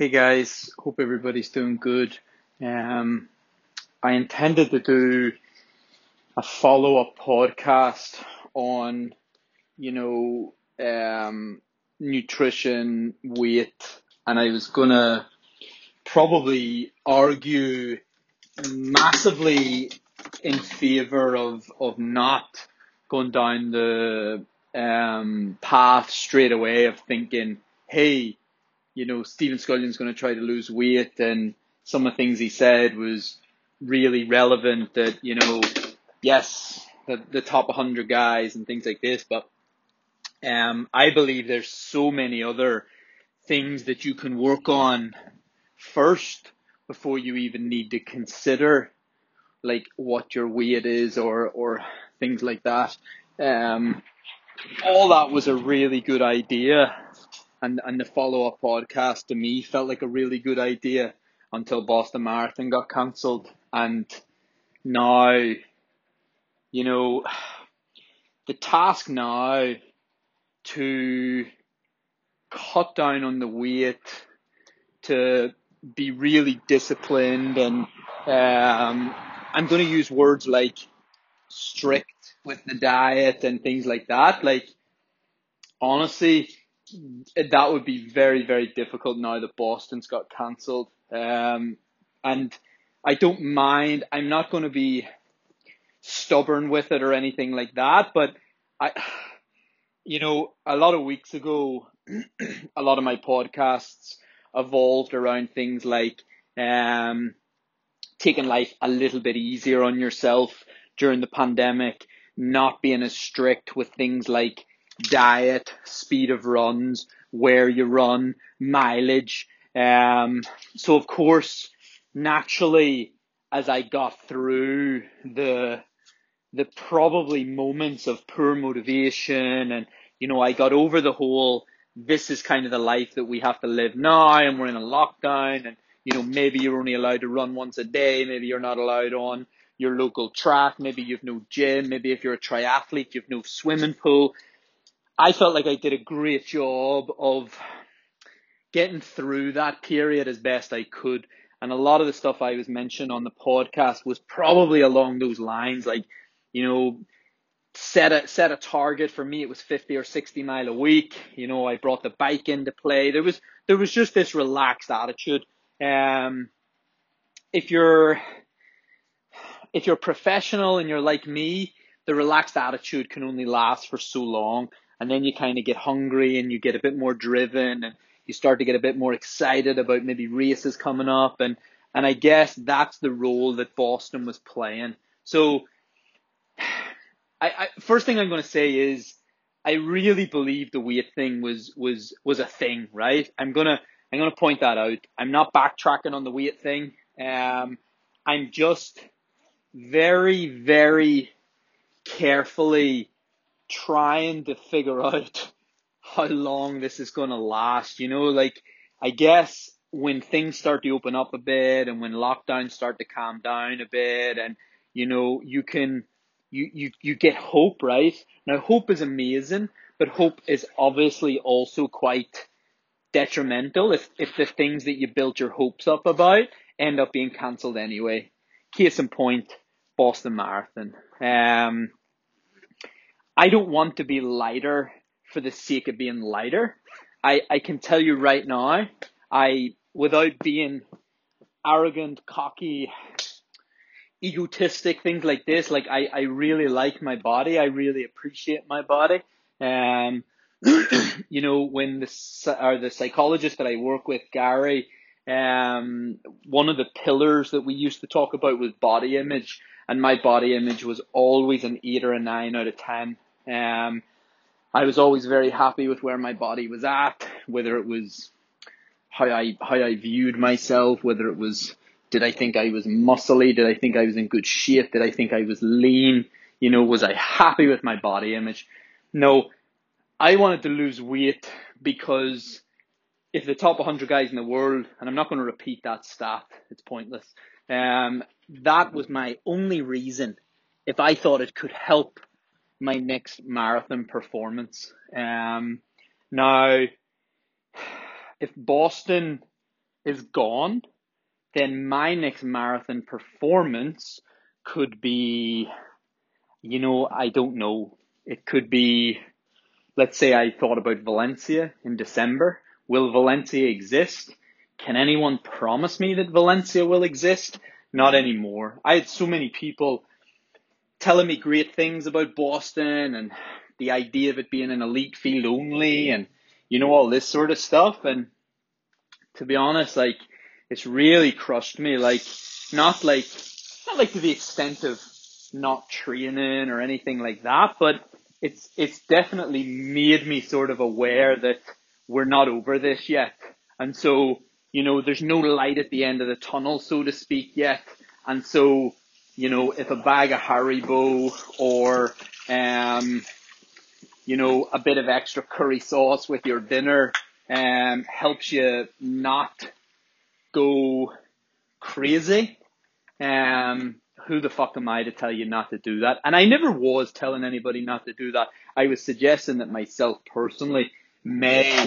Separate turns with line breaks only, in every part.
Hey guys, hope everybody's doing good. Um, I intended to do a follow up podcast on, you know, um, nutrition, weight, and I was gonna probably argue massively in favor of, of not going down the um, path straight away of thinking, hey, you know, Stephen Scullion's going to try to lose weight, and some of the things he said was really relevant. That you know, yes, the, the top 100 guys and things like this, but um, I believe there's so many other things that you can work on first before you even need to consider like what your weight is or or things like that. Um, all that was a really good idea and and the follow up podcast to me felt like a really good idea until Boston Marathon got cancelled, and now, you know, the task now to cut down on the weight, to be really disciplined, and um, I'm going to use words like strict with the diet and things like that. Like, honestly, that would be very, very difficult now that Boston's got cancelled. Um, and I don't mind. I'm not going to be stubborn with it or anything like that. But I, you know, a lot of weeks ago, a lot of my podcasts evolved around things like um, taking life a little bit easier on yourself during the pandemic, not being as strict with things like diet, speed of runs, where you run, mileage. Um, so of course, naturally, as I got through the the probably moments of poor motivation and you know I got over the whole this is kind of the life that we have to live now and we're in a lockdown and you know maybe you're only allowed to run once a day maybe you're not allowed on your local track maybe you've no gym maybe if you're a triathlete you've no swimming pool I felt like I did a great job of getting through that period as best I could. And a lot of the stuff I was mentioning on the podcast was probably along those lines, like, you know, set a set a target for me. It was 50 or 60 mile a week. You know i brought the bike into play. There was there was just this relaxed attitude. Um if you're if you're professional and you're like me the relaxed attitude can only last for so long and then you kind of get hungry and you get a bit more driven and you start to get a bit more excited about maybe races coming up and and I guess that's the role that Boston was playing. So I, I first thing I'm going to say is I really believe the weight thing was was was a thing, right? I'm gonna I'm gonna point that out. I'm not backtracking on the weight thing. Um, I'm just very very carefully trying to figure out how long this is going to last. You know, like, I guess when things start to open up a bit and when lockdowns start to calm down a bit and, you know, you can, you, you, you get hope, right? Now, hope is amazing, but hope is obviously also quite detrimental if, if the things that you built your hopes up about end up being cancelled anyway. Case in point, Boston Marathon. Um, I don't want to be lighter for the sake of being lighter. I, I can tell you right now, I, without being arrogant, cocky, egotistic, things like this, like I, I really like my body. I really appreciate my body. Um, you know, when the, or the psychologist that I work with, Gary, um, one of the pillars that we used to talk about was body image, and my body image was always an eight or a nine out of ten. Um, I was always very happy with where my body was at, whether it was how I how I viewed myself, whether it was did I think I was muscly, did I think I was in good shape, did I think I was lean, you know, was I happy with my body image? No, I wanted to lose weight because if the top 100 guys in the world, and I'm not going to repeat that stat, it's pointless. Um, that was my only reason. If I thought it could help my next marathon performance. Um, now, if Boston is gone, then my next marathon performance could be, you know, I don't know. It could be, let's say I thought about Valencia in December. Will Valencia exist? Can anyone promise me that Valencia will exist? Not anymore. I had so many people telling me great things about Boston and the idea of it being an elite field only and you know all this sort of stuff. And to be honest like it's really crushed me. Like not like not like to the extent of not training or anything like that but it's it's definitely made me sort of aware that we're not over this yet. And so you know there's no light at the end of the tunnel so to speak yet and so you know, if a bag of Haribo or, um, you know, a bit of extra curry sauce with your dinner um, helps you not go crazy. Um, who the fuck am I to tell you not to do that? And I never was telling anybody not to do that. I was suggesting that myself personally may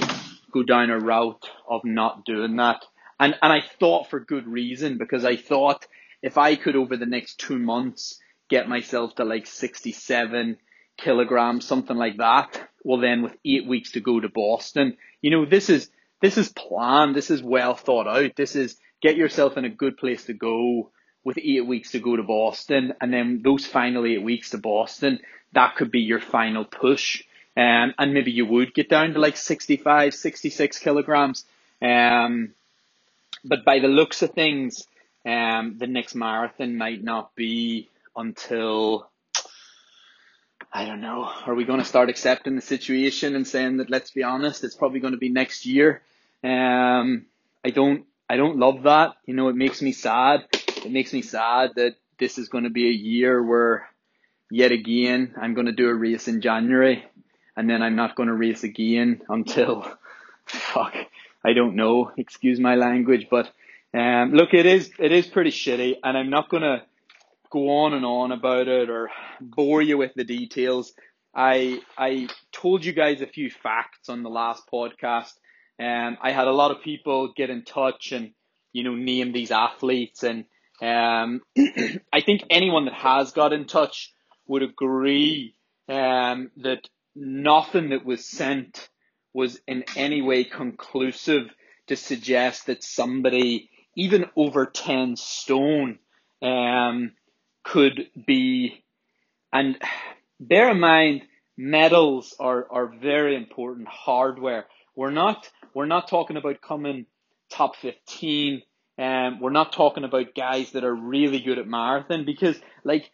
go down a route of not doing that. And, and I thought for good reason because I thought if I could over the next two months get myself to like 67 kilograms, something like that, well then with eight weeks to go to Boston, you know, this is, this is planned. This is well thought out. This is get yourself in a good place to go with eight weeks to go to Boston. And then those final eight weeks to Boston, that could be your final push. Um, and maybe you would get down to like 65, 66 kilograms. Um, but by the looks of things, um, the next marathon might not be until I don't know. Are we going to start accepting the situation and saying that let's be honest, it's probably going to be next year? Um, I don't, I don't love that. You know, it makes me sad. It makes me sad that this is going to be a year where yet again I'm going to do a race in January and then I'm not going to race again until fuck. I don't know. Excuse my language, but um, look, it is it is pretty shitty, and I'm not gonna go on and on about it or bore you with the details. I I told you guys a few facts on the last podcast, and I had a lot of people get in touch and you know name these athletes, and um, I think anyone that has got in touch would agree um, that nothing that was sent was in any way conclusive to suggest that somebody even over 10 stone um, could be, and bear in mind, medals are, are very important hardware. We're not, we're not talking about coming top 15. Um, we're not talking about guys that are really good at marathon because like,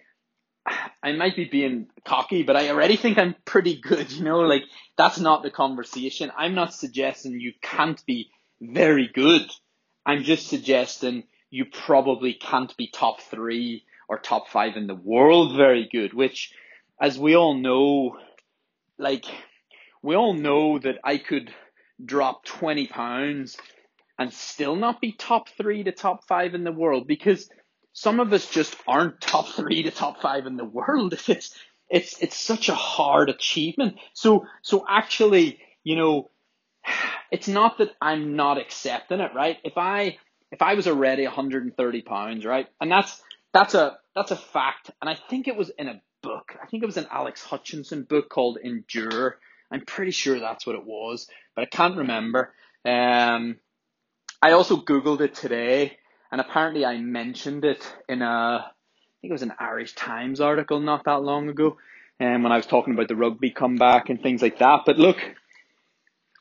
I might be being cocky, but I already think I'm pretty good, you know, like that's not the conversation. I'm not suggesting you can't be very good. I'm just suggesting you probably can't be top three or top five in the world very good, which, as we all know, like, we all know that I could drop 20 pounds and still not be top three to top five in the world because some of us just aren't top three to top five in the world. It's, it's, it's such a hard achievement. So, so actually, you know, it's not that I'm not accepting it, right? If I if I was already 130 pounds, right, and that's that's a that's a fact, and I think it was in a book. I think it was an Alex Hutchinson book called Endure. I'm pretty sure that's what it was, but I can't remember. Um, I also googled it today, and apparently I mentioned it in a I think it was an Irish Times article not that long ago, and um, when I was talking about the rugby comeback and things like that. But look,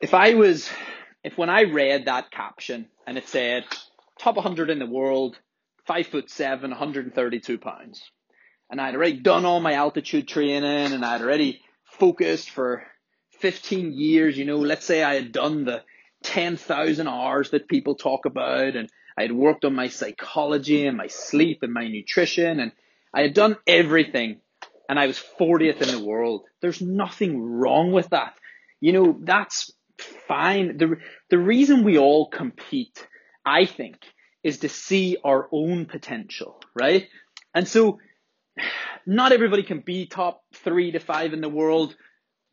if I was, if when I read that caption and it said top 100 in the world, five foot seven, 132 pounds, and I'd already done all my altitude training and I'd already focused for 15 years, you know, let's say I had done the 10,000 hours that people talk about and I had worked on my psychology and my sleep and my nutrition and I had done everything and I was 40th in the world. There's nothing wrong with that. You know, that's fine. The, the reason we all compete, I think, is to see our own potential, right? And so not everybody can be top three to five in the world,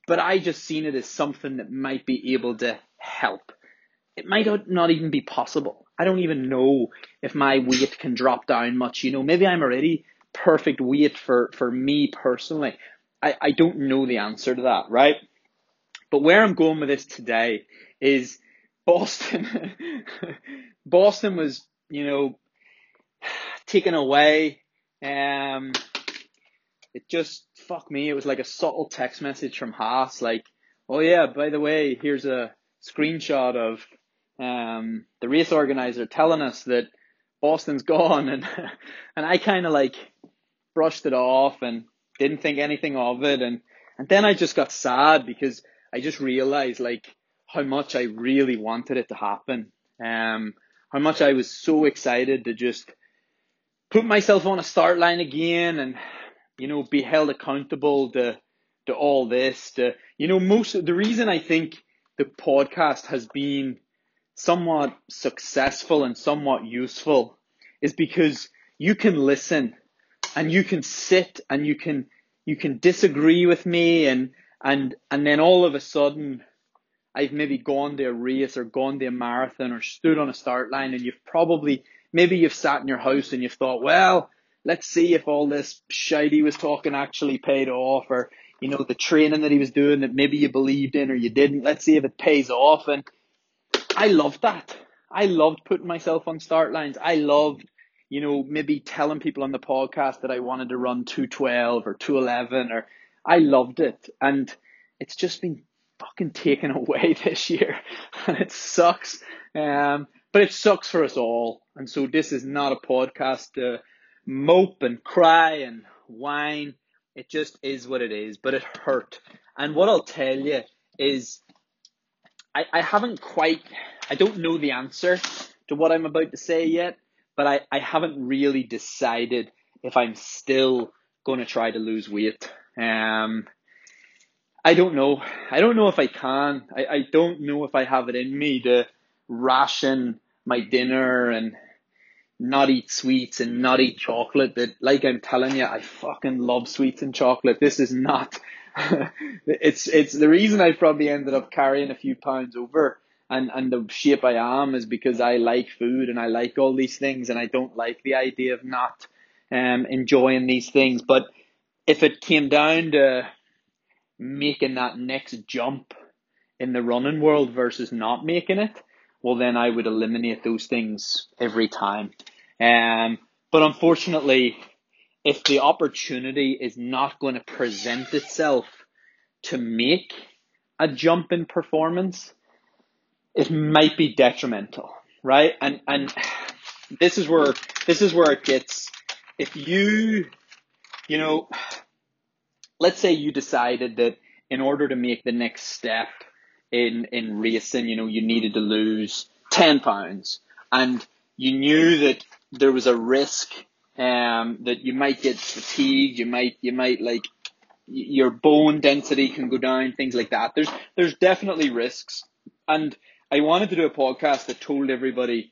but I just seen it as something that might be able to help. It might not even be possible. I don't even know if my weight can drop down much. You know, maybe I'm already perfect weight for, for me personally. I, I don't know the answer to that, right? But where I'm going with this today is Boston. Boston was, you know, taken away. Um, it just fuck me. It was like a subtle text message from Haas, like, "Oh yeah, by the way, here's a screenshot of um, the race organizer telling us that Boston's gone," and and I kind of like brushed it off and didn't think anything of it, and and then I just got sad because I just realized like how much I really wanted it to happen. Um, how much I was so excited to just put myself on a start line again and you know be held accountable to to all this to you know most the reason I think the podcast has been somewhat successful and somewhat useful is because you can listen and you can sit and you can you can disagree with me and and and then all of a sudden I've maybe gone to a race or gone to a marathon or stood on a start line and you've probably maybe you've sat in your house and you've thought, well, let's see if all this shite he was talking actually paid off or you know the training that he was doing that maybe you believed in or you didn't. Let's see if it pays off and I loved that. I loved putting myself on start lines. I loved, you know, maybe telling people on the podcast that I wanted to run 212 or 211 or I loved it. And it's just been fucking taken away this year, and it sucks. Um, but it sucks for us all. And so this is not a podcast to mope and cry and whine. It just is what it is. But it hurt. And what I'll tell you is, I, I haven't quite, I don't know the answer to what I'm about to say yet, but I, I haven't really decided if I'm still going to try to lose weight. Um, I don't know. I don't know if I can. I, I don't know if I have it in me to ration my dinner and not eat sweets and not eat chocolate. That, like I'm telling you, I fucking love sweets and chocolate. This is not. It's it's the reason I probably ended up carrying a few pounds over and and the shape I am is because I like food and I like all these things and I don't like the idea of not um enjoying these things. But if it came down to making that next jump in the running world versus not making it, well then I would eliminate those things every time. Um, but unfortunately, if the opportunity is not going to present itself to make a jump in performance, it might be detrimental, right? And and this is where this is where it gets. If you, you know, let's say you decided that in order to make the next step in in racing, you know, you needed to lose ten pounds, and you knew that there was a risk um, that you might get fatigued, you might you might like your bone density can go down, things like that. There's there's definitely risks, and I wanted to do a podcast that told everybody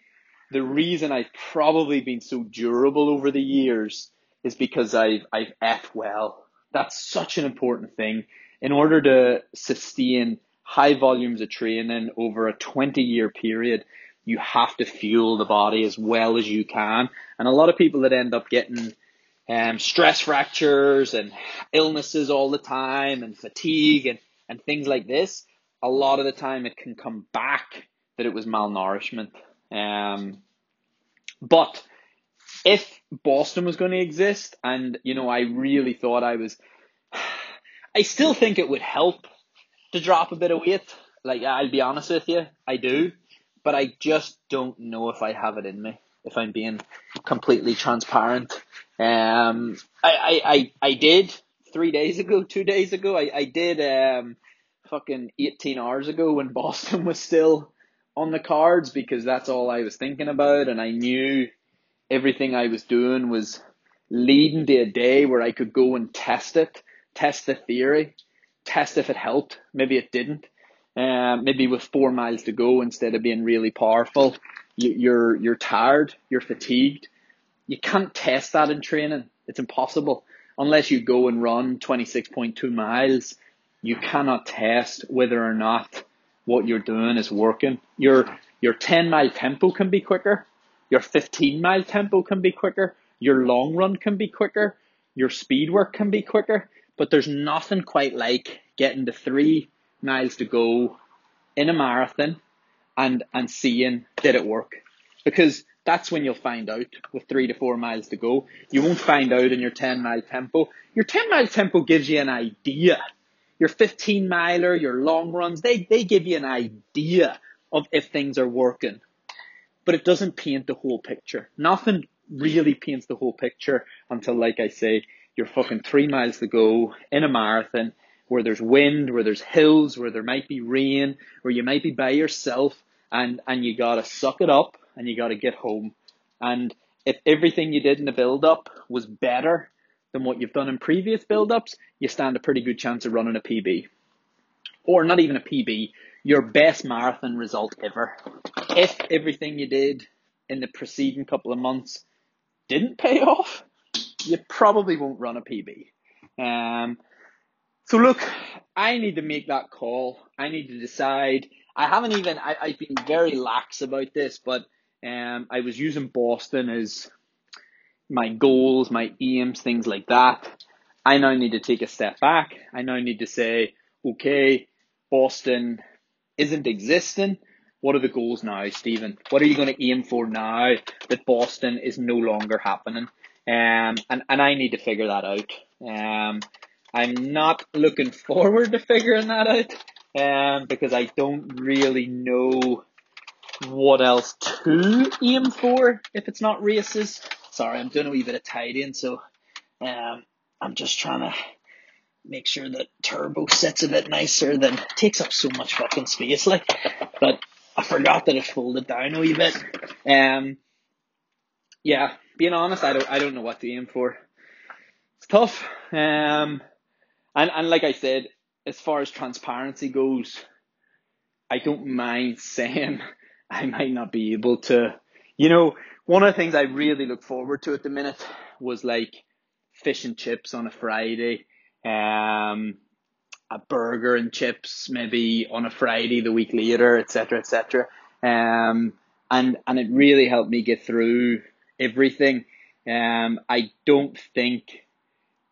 the reason I've probably been so durable over the years is because I've I've ate well. That's such an important thing. In order to sustain high volumes of training over a 20 year period, you have to fuel the body as well as you can. And a lot of people that end up getting um, stress fractures and illnesses all the time and fatigue and, and things like this, a lot of the time it can come back that it was malnourishment. Um, but if Boston was going to exist, and you know, I really thought I was, I still think it would help to drop a bit of weight. Like I'll be honest with you, I do, but I just don't know if I have it in me. If I'm being completely transparent, um, I I I, I did three days ago, two days ago. I I did um, fucking eighteen hours ago when Boston was still on the cards because that's all I was thinking about, and I knew everything I was doing was leading to a day where I could go and test it, test the theory, test if it helped. Maybe it didn't. Um, maybe with four miles to go, instead of being really powerful, you, you're you're tired, you're fatigued. You can't test that in training. It's impossible unless you go and run twenty six point two miles. You cannot test whether or not what you're doing is working. You're Your 10 mile tempo can be quicker. Your 15 mile tempo can be quicker. Your long run can be quicker. Your speed work can be quicker. But there's nothing quite like getting to three miles to go in a marathon and, and seeing did it work. Because that's when you'll find out with three to four miles to go. You won't find out in your 10 mile tempo. Your 10 mile tempo gives you an idea. Your 15 miler, your long runs, they, they give you an idea of if things are working. But it doesn't paint the whole picture. Nothing really paints the whole picture until, like I say, you're fucking three miles to go in a marathon where there's wind, where there's hills, where there might be rain, where you might be by yourself and, and you gotta suck it up and you gotta get home. And if everything you did in the build up was better than what you've done in previous build ups, you stand a pretty good chance of running a PB. Or not even a PB, your best marathon result ever. If everything you did in the preceding couple of months didn't pay off, you probably won't run a PB. Um, so look, I need to make that call. I need to decide. I haven't even. I, I've been very lax about this, but um, I was using Boston as my goals, my aims, things like that. I now need to take a step back. I now need to say, okay, Boston isn't existing. What are the goals now, Stephen? What are you going to aim for now that Boston is no longer happening? Um, and, and I need to figure that out. Um, I'm not looking forward to figuring that out um, because I don't really know what else to aim for if it's not races. Sorry, I'm doing a wee bit of tidying, so um, I'm just trying to make sure that turbo sits a bit nicer than takes up so much fucking space like but I forgot that it folded down a wee bit. Um yeah, being honest, I don't I don't know what to aim for. It's tough. Um and, and like I said, as far as transparency goes, I don't mind saying I might not be able to you know, one of the things I really look forward to at the minute was like fish and chips on a Friday um, a burger and chips maybe on a Friday the week later, etc., etc. Um, and and it really helped me get through everything. Um, I don't think,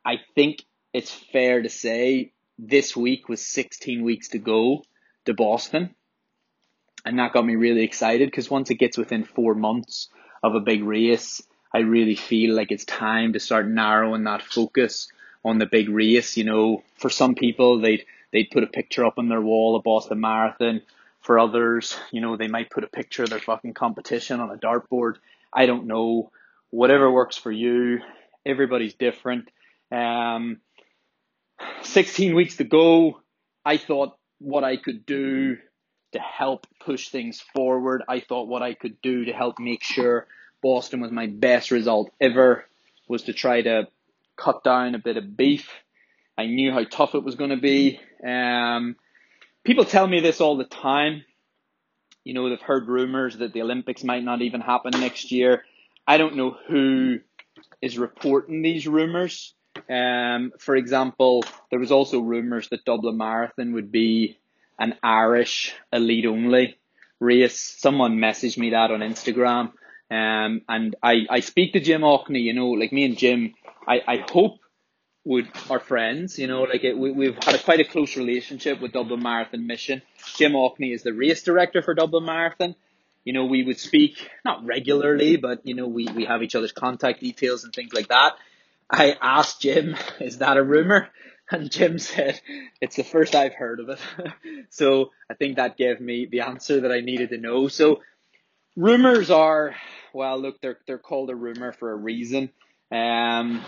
I think it's fair to say this week was 16 weeks to go to Boston. And that got me really excited because once it gets within four months of a big race, I really feel like it's time to start narrowing that focus on the big race. You know, for some people, they'd they'd put a picture up on their wall of Boston Marathon. For others, you know, they might put a picture of their fucking competition on a dartboard. I don't know. Whatever works for you. Everybody's different. Um, 16 weeks to go. I thought what I could do to help push things forward. I thought what I could do to help make sure Boston was my best result ever was to try to cut down a bit of beef. I knew how tough it was going to be. Um, people tell me this all the time. You know, they've heard rumors that the Olympics might not even happen next year. I don't know who is reporting these rumors. Um, for example, there was also rumors that Dublin Marathon would be an Irish elite only race. Someone messaged me that on Instagram. Um, and I, I speak to Jim Aughney, you know, like me and Jim, I, I hope would are friends, you know, like it, we, we've had a, quite a close relationship with Dublin Marathon Mission. Jim Aughney is the race director for Dublin Marathon. You know, we would speak not regularly, but you know, we, we have each other's contact details and things like that. I asked Jim, is that a rumor? And Jim said, it's the first I've heard of it. so I think that gave me the answer that I needed to know. So rumors are, well, look, they're, they're called a rumor for a reason. Um,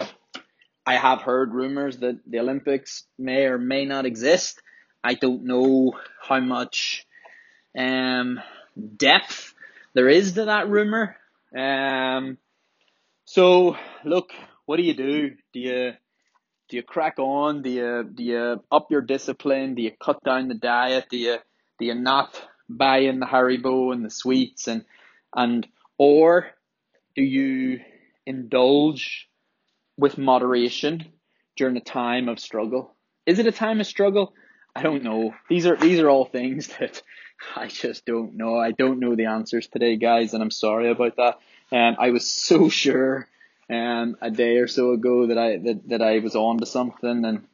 I have heard rumors that the Olympics may or may not exist. I don't know how much um, depth there is to that rumor. Um, so look, what do you do? Do you do you crack on? Do you do you up your discipline? Do you cut down the diet? Do you do you not buy in the Haribo and the sweets and and or do you indulge with moderation during a time of struggle. Is it a time of struggle? I don't know. These are these are all things that I just don't know. I don't know the answers today, guys, and I'm sorry about that. Um, I was so sure um, a day or so ago that I that, that I was on to something and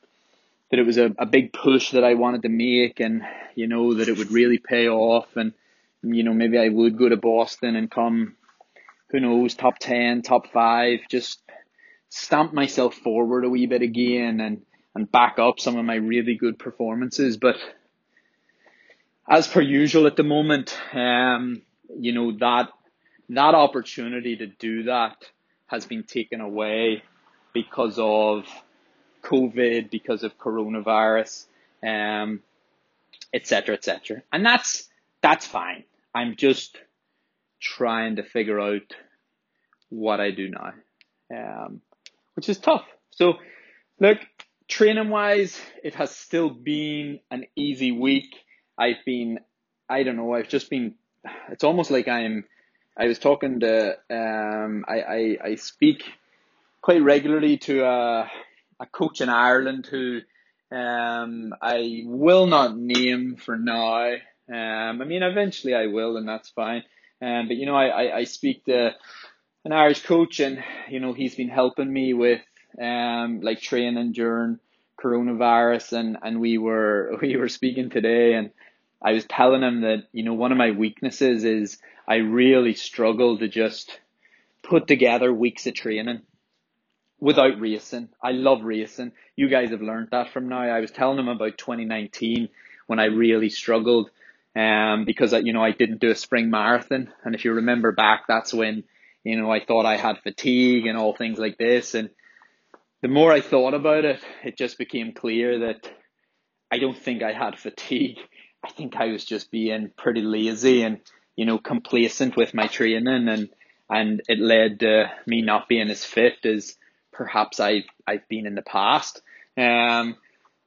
that it was a, a big push that I wanted to make and you know that it would really pay off and you know maybe I would go to Boston and come who knows top 10 top 5 just stamp myself forward a wee bit again and and back up some of my really good performances. But as per usual at the moment um you know that that opportunity to do that has been taken away because of COVID, because of coronavirus, um, et cetera, et cetera. And that's, that's fine. I'm just trying to figure out what I do now, um, which is tough. So look, training wise, it has still been an easy week. I've been, I don't know, I've just been, it's almost like I'm, I was talking to, um, I, I, I speak quite regularly to a, a coach in Ireland who um, I will not name for now. Um, I mean, eventually I will, and that's fine. Um, but you know, I, I, I speak to an Irish coach, and you know, he's been helping me with um, like training during coronavirus, and and we were we were speaking today, and I was telling him that you know one of my weaknesses is I really struggle to just put together weeks of training without racing. I love racing. You guys have learned that from now. I was telling him about 2019 when I really struggled um, because you know I didn't do a spring marathon, and if you remember back, that's when you know I thought I had fatigue and all things like this. And the more I thought about it, it just became clear that I don't think I had fatigue. I think I was just being pretty lazy and you know, complacent with my training and, and it led to me not being as fit as perhaps I've, I've been in the past. Um,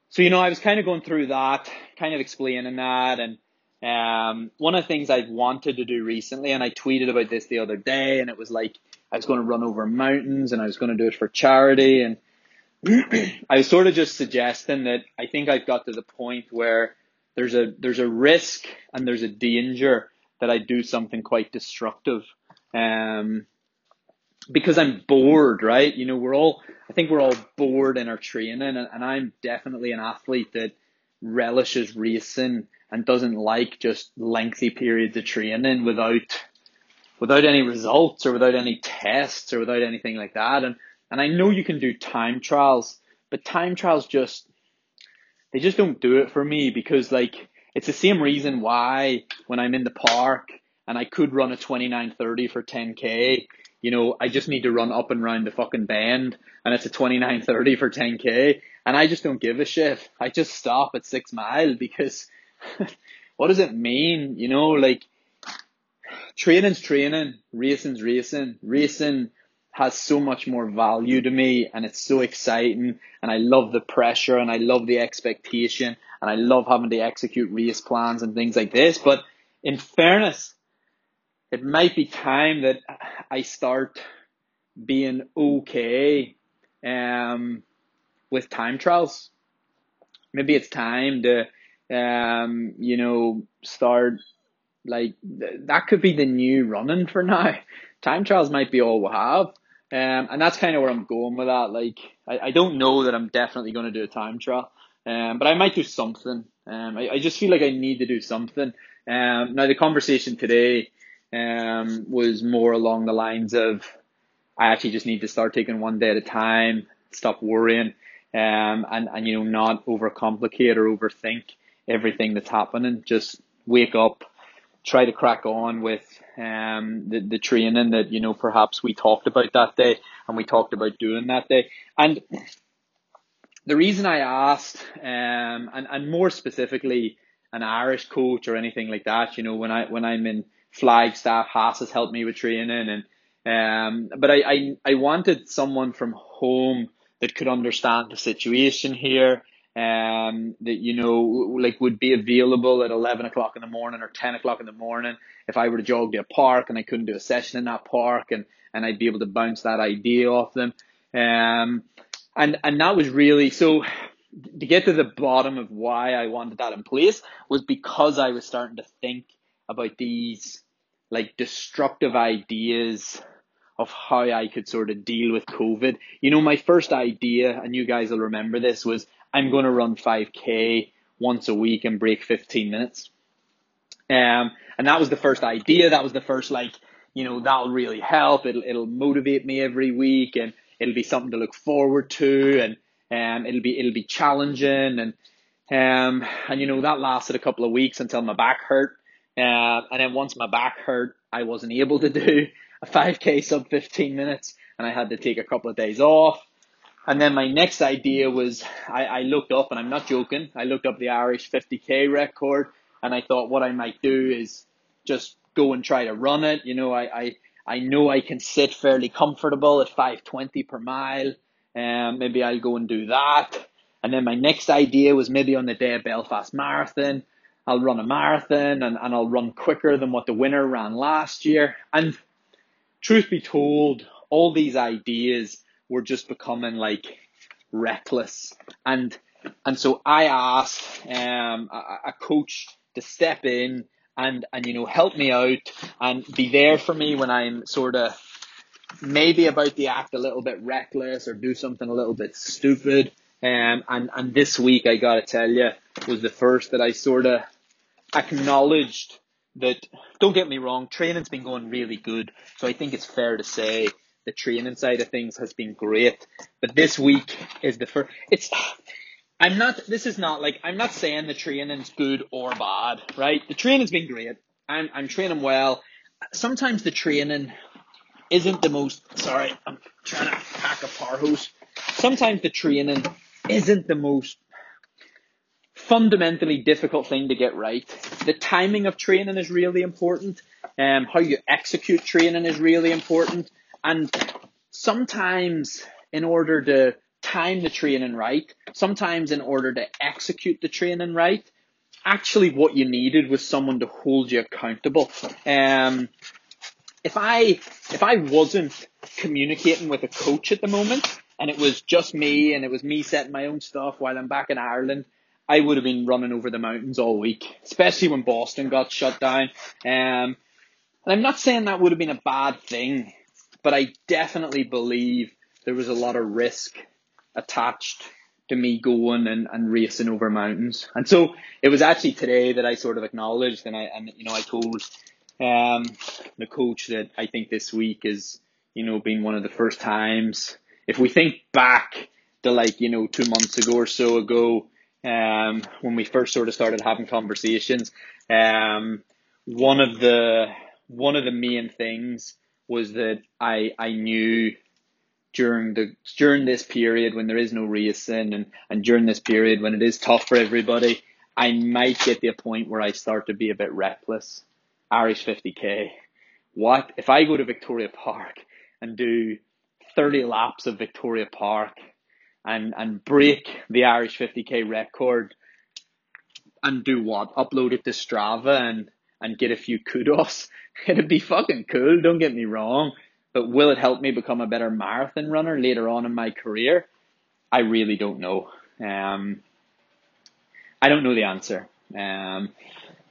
so, you know, I was kind of going through that, kind of explaining that. And, um, one of the things I've wanted to do recently, and I tweeted about this the other day, and it was like, I was going to run over mountains and I was going to do it for charity. And I was sort of just suggesting that I think I've got to the point where there's a, there's a risk and there's a danger that I do something quite destructive. Um, because I'm bored, right? You know, we're all, I think we're all bored in our training and, and I'm definitely an athlete that relishes racing and doesn't like just lengthy periods of training without, without any results or without any tests or without anything like that. And, and I know you can do time trials, but time trials just, they just don't do it for me because like, it's the same reason why when I'm in the park and I could run a 29.30 for 10k, you know, I just need to run up and round the fucking bend and it's a 29.30 for 10k and I just don't give a shit. I just stop at six mile because what does it mean? You know, like training's training, racing's racing, racing has so much more value to me and it's so exciting and I love the pressure and I love the expectation and I love having to execute race plans and things like this. But in fairness, it might be time that I start being okay um, with time trials. Maybe it's time to, um, you know, start like that could be the new running for now. Time trials might be all we have. Um, and that's kind of where I'm going with that. Like, I, I don't know that I'm definitely going to do a time trial, um, but I might do something. Um, I, I just feel like I need to do something. Um, now the conversation today, um, was more along the lines of, I actually just need to start taking one day at a time, stop worrying, um, and, and, you know, not overcomplicate or overthink everything that's happening. Just wake up, try to crack on with um, the, the training that, you know, perhaps we talked about that day and we talked about doing that day. And the reason I asked, um, and, and more specifically, an Irish coach or anything like that, you know, when I, when I'm in Flagstaff, Haas has helped me with training and, um, but I, I, I wanted someone from home that could understand the situation here um, that you know like would be available at eleven o'clock in the morning or ten o'clock in the morning if I were to jog to a park and I couldn't do a session in that park and and I'd be able to bounce that idea off them. Um, and and that was really so. to get to the bottom of why I wanted that in place was because I was starting to think about these like destructive ideas of how I could sort of deal with COVID. You know, my first idea, and you guys will remember this, was I'm going to run 5K once a week and break 15 minutes. Um, and that was the first idea. That was the first like, you know, that'll really help. It'll it'll motivate me every week, and it'll be something to look forward to, and um, it'll be it'll be challenging, and um, and you know that lasted a couple of weeks until my back hurt, uh, and then once my back hurt, I wasn't able to do a 5k sub 15 minutes, and I had to take a couple of days off. And then my next idea was I, I looked up, and I'm not joking, I looked up the Irish 50k record, and I thought what I might do is just go and try to run it. You know, I, I, I know I can sit fairly comfortable at 520 per mile. Um, maybe I'll go and do that. And then my next idea was maybe on the day of Belfast Marathon, I'll run a marathon and, and I'll run quicker than what the winner ran last year. And truth be told, all these ideas were just becoming like reckless. And and so I asked um, a, a coach to step in and and you know help me out and be there for me when I'm sort of maybe about to act a little bit reckless or do something a little bit stupid. Um, and and this week I gotta tell you was the first that I sort of acknowledged that. Don't get me wrong, training's been going really good, so I think it's fair to say the training side of things has been great. But this week is the first. It's I'm not, this is not like, I'm not saying the training's good or bad, right? The training's been great. I'm, I'm training well. Sometimes the training isn't the most, sorry, I'm trying to pack a par hose. Sometimes the training isn't the most fundamentally difficult thing to get right. The timing of training is really important. Um, how you execute training is really important. And sometimes in order to time the training right, sometimes in order to execute the training right, actually what you needed was someone to hold you accountable. Um, if I if I wasn't communicating with a coach at the moment and it was just me and it was me setting my own stuff while I'm back in Ireland, I would have been running over the mountains all week, especially when Boston got shut down. Um, and I'm not saying that would have been a bad thing, but I definitely believe there was a lot of risk attached to me going and, and racing over mountains. And so it was actually today that I sort of acknowledged and I and you know I told um the coach that I think this week is, you know, been one of the first times if we think back to like, you know, two months ago or so ago, um, when we first sort of started having conversations, um, one of the one of the main things was that I I knew during the during this period when there is no racing and, and during this period when it is tough for everybody, I might get to a point where I start to be a bit reckless. Irish 50k. What if I go to Victoria Park and do 30 laps of Victoria Park and and break the Irish 50k record and do what? Upload it to Strava and and get a few kudos. It'd be fucking cool, don't get me wrong. But will it help me become a better marathon runner later on in my career? I really don't know. Um, I don't know the answer. Um,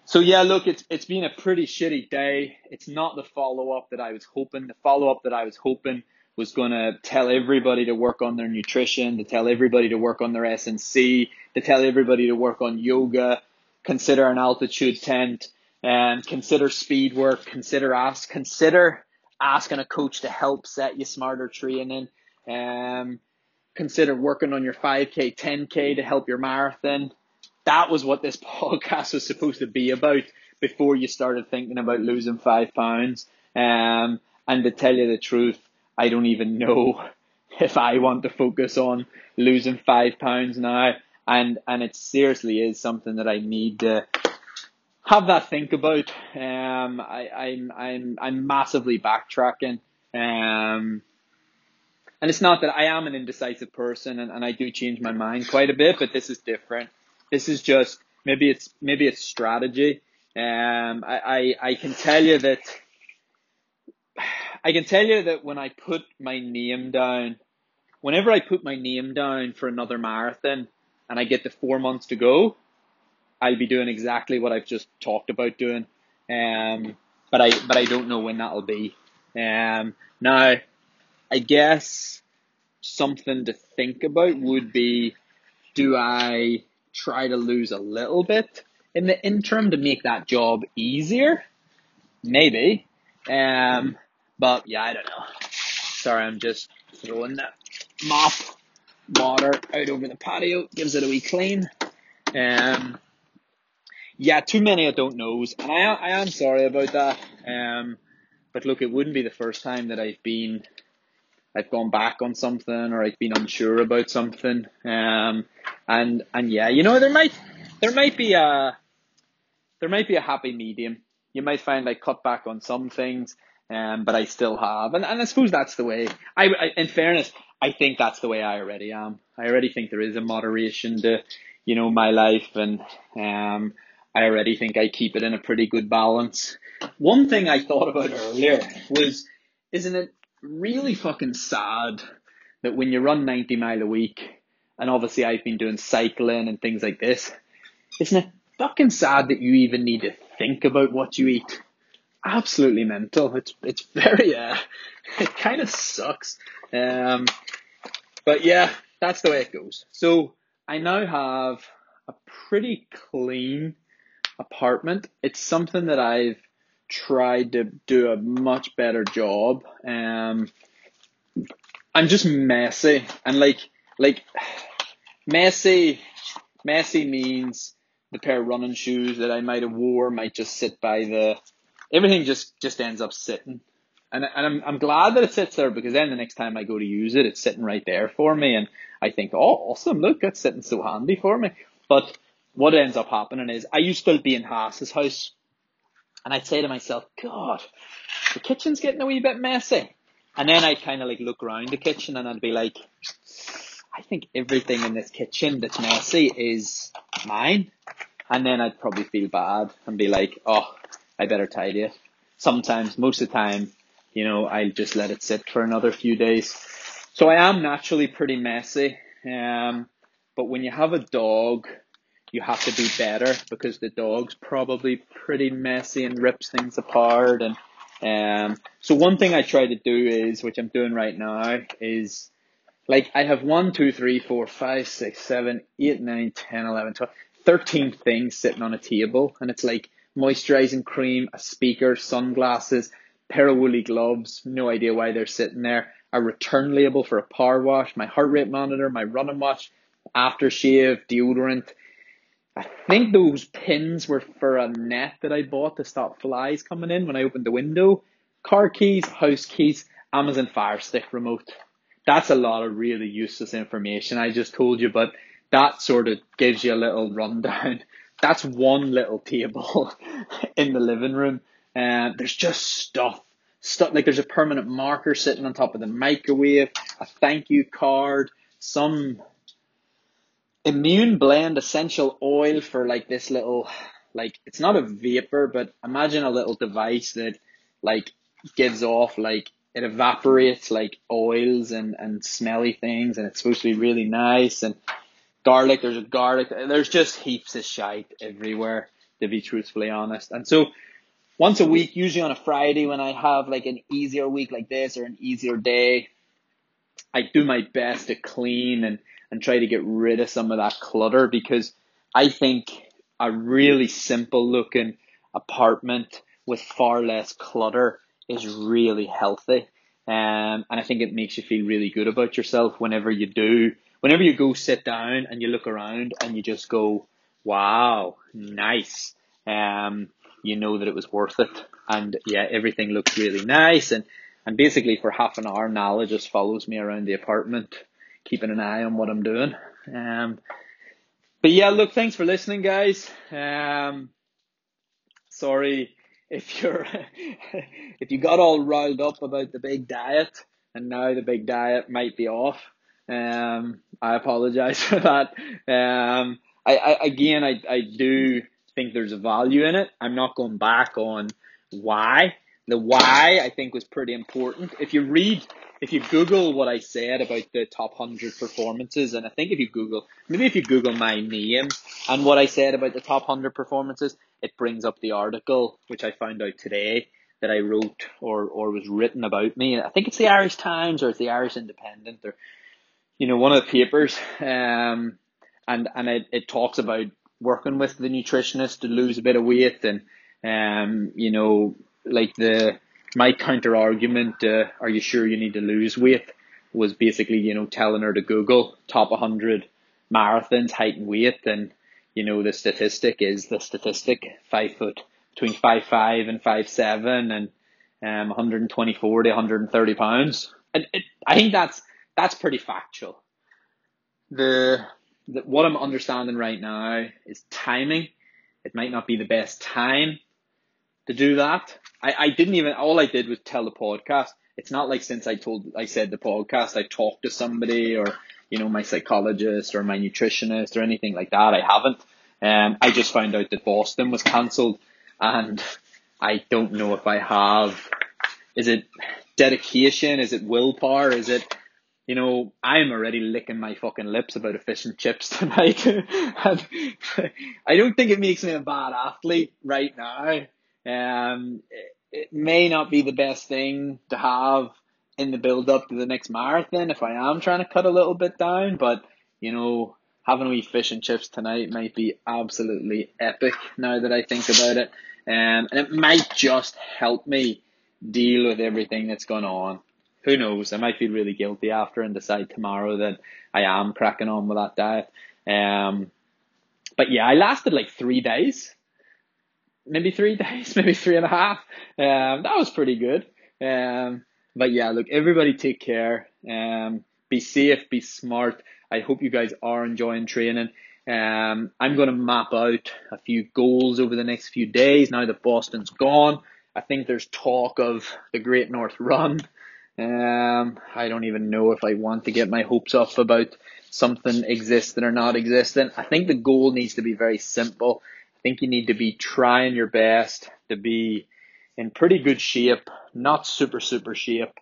so yeah, look, it's it's been a pretty shitty day. It's not the follow up that I was hoping. The follow up that I was hoping was going to tell everybody to work on their nutrition, to tell everybody to work on their S&C, to tell everybody to work on yoga, consider an altitude tent, and consider speed work, consider ask, consider asking a coach to help set you smarter training. Um, consider working on your 5K, 10K to help your marathon. That was what this podcast was supposed to be about before you started thinking about losing five pounds. Um, and to tell you the truth, I don't even know if I want to focus on losing five pounds now. And, and it seriously is something that I need to have that think about. Um, I, I'm I'm I'm massively backtracking. Um, and it's not that I am an indecisive person and, and I do change my mind quite a bit, but this is different. This is just maybe it's maybe it's strategy. Um, I, I I can tell you that I can tell you that when I put my name down, whenever I put my name down for another marathon, and I get the four months to go, I'll be doing exactly what I've just talked about doing. Um, but I but I don't know when that'll be. Um, now, I guess something to think about would be, do I try to lose a little bit in the interim to make that job easier? Maybe. Um, but yeah, I don't know. Sorry, I'm just throwing that mop water out over the patio, gives it a wee clean. Um, yeah, too many I don't knows, and I I am sorry about that. Um, but look, it wouldn't be the first time that I've been, I've gone back on something or I've been unsure about something. Um, and and yeah, you know there might there might be a there might be a happy medium. You might find I cut back on some things, um, but I still have, and, and I suppose that's the way. I, I in fairness, I think that's the way I already am. I already think there is a moderation to, you know, my life, and um, I already think I keep it in a pretty good balance. One thing I thought about earlier was, isn't it really fucking sad that when you run 90 mile a week, and obviously I've been doing cycling and things like this, isn't it fucking sad that you even need to think about what you eat? Absolutely mental. It's it's very uh, it kind of sucks. Um, but yeah, that's the way it goes. So I now have a pretty clean apartment. It's something that I've tried to do a much better job. Um, I'm just messy and like like messy. Messy means the pair of running shoes that I might have wore might just sit by the. Everything just just ends up sitting, and and I'm I'm glad that it sits there because then the next time I go to use it, it's sitting right there for me, and I think, oh, awesome! Look, that's sitting so handy for me. But what ends up happening is I used to be in Haas's house and I'd say to myself, God, the kitchen's getting a wee bit messy. And then I'd kind of like look around the kitchen and I'd be like, I think everything in this kitchen that's messy is mine. And then I'd probably feel bad and be like, oh, I better tidy it. Sometimes, most of the time, you know, I'll just let it sit for another few days. So I am naturally pretty messy. Um, but when you have a dog you have to be better because the dog's probably pretty messy and rips things apart. And um, so one thing I try to do is, which I'm doing right now, is like I have one, two, three, four, five, six, seven, eight, nine, ten, eleven, twelve, thirteen things sitting on a table, and it's like moisturizing cream, a speaker, sunglasses, pair of woolly gloves. No idea why they're sitting there. A return label for a power wash, my heart rate monitor, my running watch, aftershave, deodorant, I think those pins were for a net that I bought to stop flies coming in when I opened the window. Car keys, house keys, Amazon Fire Stick remote. That's a lot of really useless information I just told you, but that sort of gives you a little rundown. That's one little table in the living room. And uh, there's just stuff. Stuff like there's a permanent marker sitting on top of the microwave, a thank you card, some immune blend essential oil for like this little like it's not a vapor but imagine a little device that like gives off like it evaporates like oils and and smelly things and it's supposed to be really nice and garlic there's a garlic there's just heaps of shite everywhere to be truthfully honest. And so once a week usually on a friday when i have like an easier week like this or an easier day i do my best to clean and and try to get rid of some of that clutter because I think a really simple looking apartment with far less clutter is really healthy. Um, and I think it makes you feel really good about yourself whenever you do, whenever you go sit down and you look around and you just go, wow, nice. Um, you know that it was worth it. And yeah, everything looks really nice. And, and basically for half an hour, Nala just follows me around the apartment keeping an eye on what I'm doing. Um, but yeah, look, thanks for listening, guys. Um, sorry if you're if you got all riled up about the big diet and now the big diet might be off. Um, I apologize for that. Um, I, I again, I, I do think there's a value in it. I'm not going back on why. The why I think was pretty important. If you read if you Google what I said about the top hundred performances, and I think if you Google, maybe if you Google my name and what I said about the top hundred performances, it brings up the article which I found out today that I wrote or or was written about me. I think it's the Irish Times or it's the Irish Independent or you know one of the papers. Um, and and it, it talks about working with the nutritionist to lose a bit of weight and um you know like the my counter argument uh, are you sure you need to lose weight was basically you know telling her to google top 100 marathons height and weight and you know the statistic is the statistic five foot between five five and five seven and um 124 to 130 pounds. And it, i think that's that's pretty factual. The that what I'm understanding right now is timing. It might not be the best time to do that. I, I didn't even all I did was tell the podcast. It's not like since I told I said the podcast I talked to somebody or you know my psychologist or my nutritionist or anything like that. I haven't. Um, I just found out that Boston was cancelled, and I don't know if I have. Is it dedication? Is it willpower? Is it you know, I'm already licking my fucking lips about a fish and chips tonight. I don't think it makes me a bad athlete right now. Um, it, it may not be the best thing to have in the build up to the next marathon if I am trying to cut a little bit down, but you know, having a wee fish and chips tonight might be absolutely epic now that I think about it. Um, and it might just help me deal with everything that's gone on who knows? I might feel really guilty after and decide tomorrow that I am cracking on with that diet. Um, but yeah, I lasted like three days, maybe three days, maybe three and a half. Um, that was pretty good. Um, but yeah, look, everybody take care. Um, be safe, be smart. I hope you guys are enjoying training. Um, I'm going to map out a few goals over the next few days now that Boston's gone. I think there's talk of the Great North Run. Um, I don't even know if I want to get my hopes up about something existing or not existing. I think the goal needs to be very simple. I think you need to be trying your best to be in pretty good shape, not super, super shape.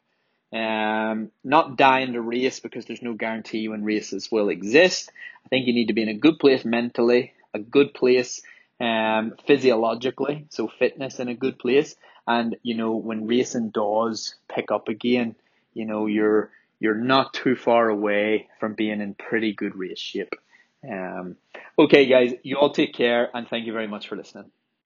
Um, not dying to race because there's no guarantee when races will exist. I think you need to be in a good place mentally, a good place um, physiologically, so fitness in a good place, and you know, when racing does pick up again, you know, you're you're not too far away from being in pretty good race shape. Um, okay, guys, you all take care and thank you very much for listening.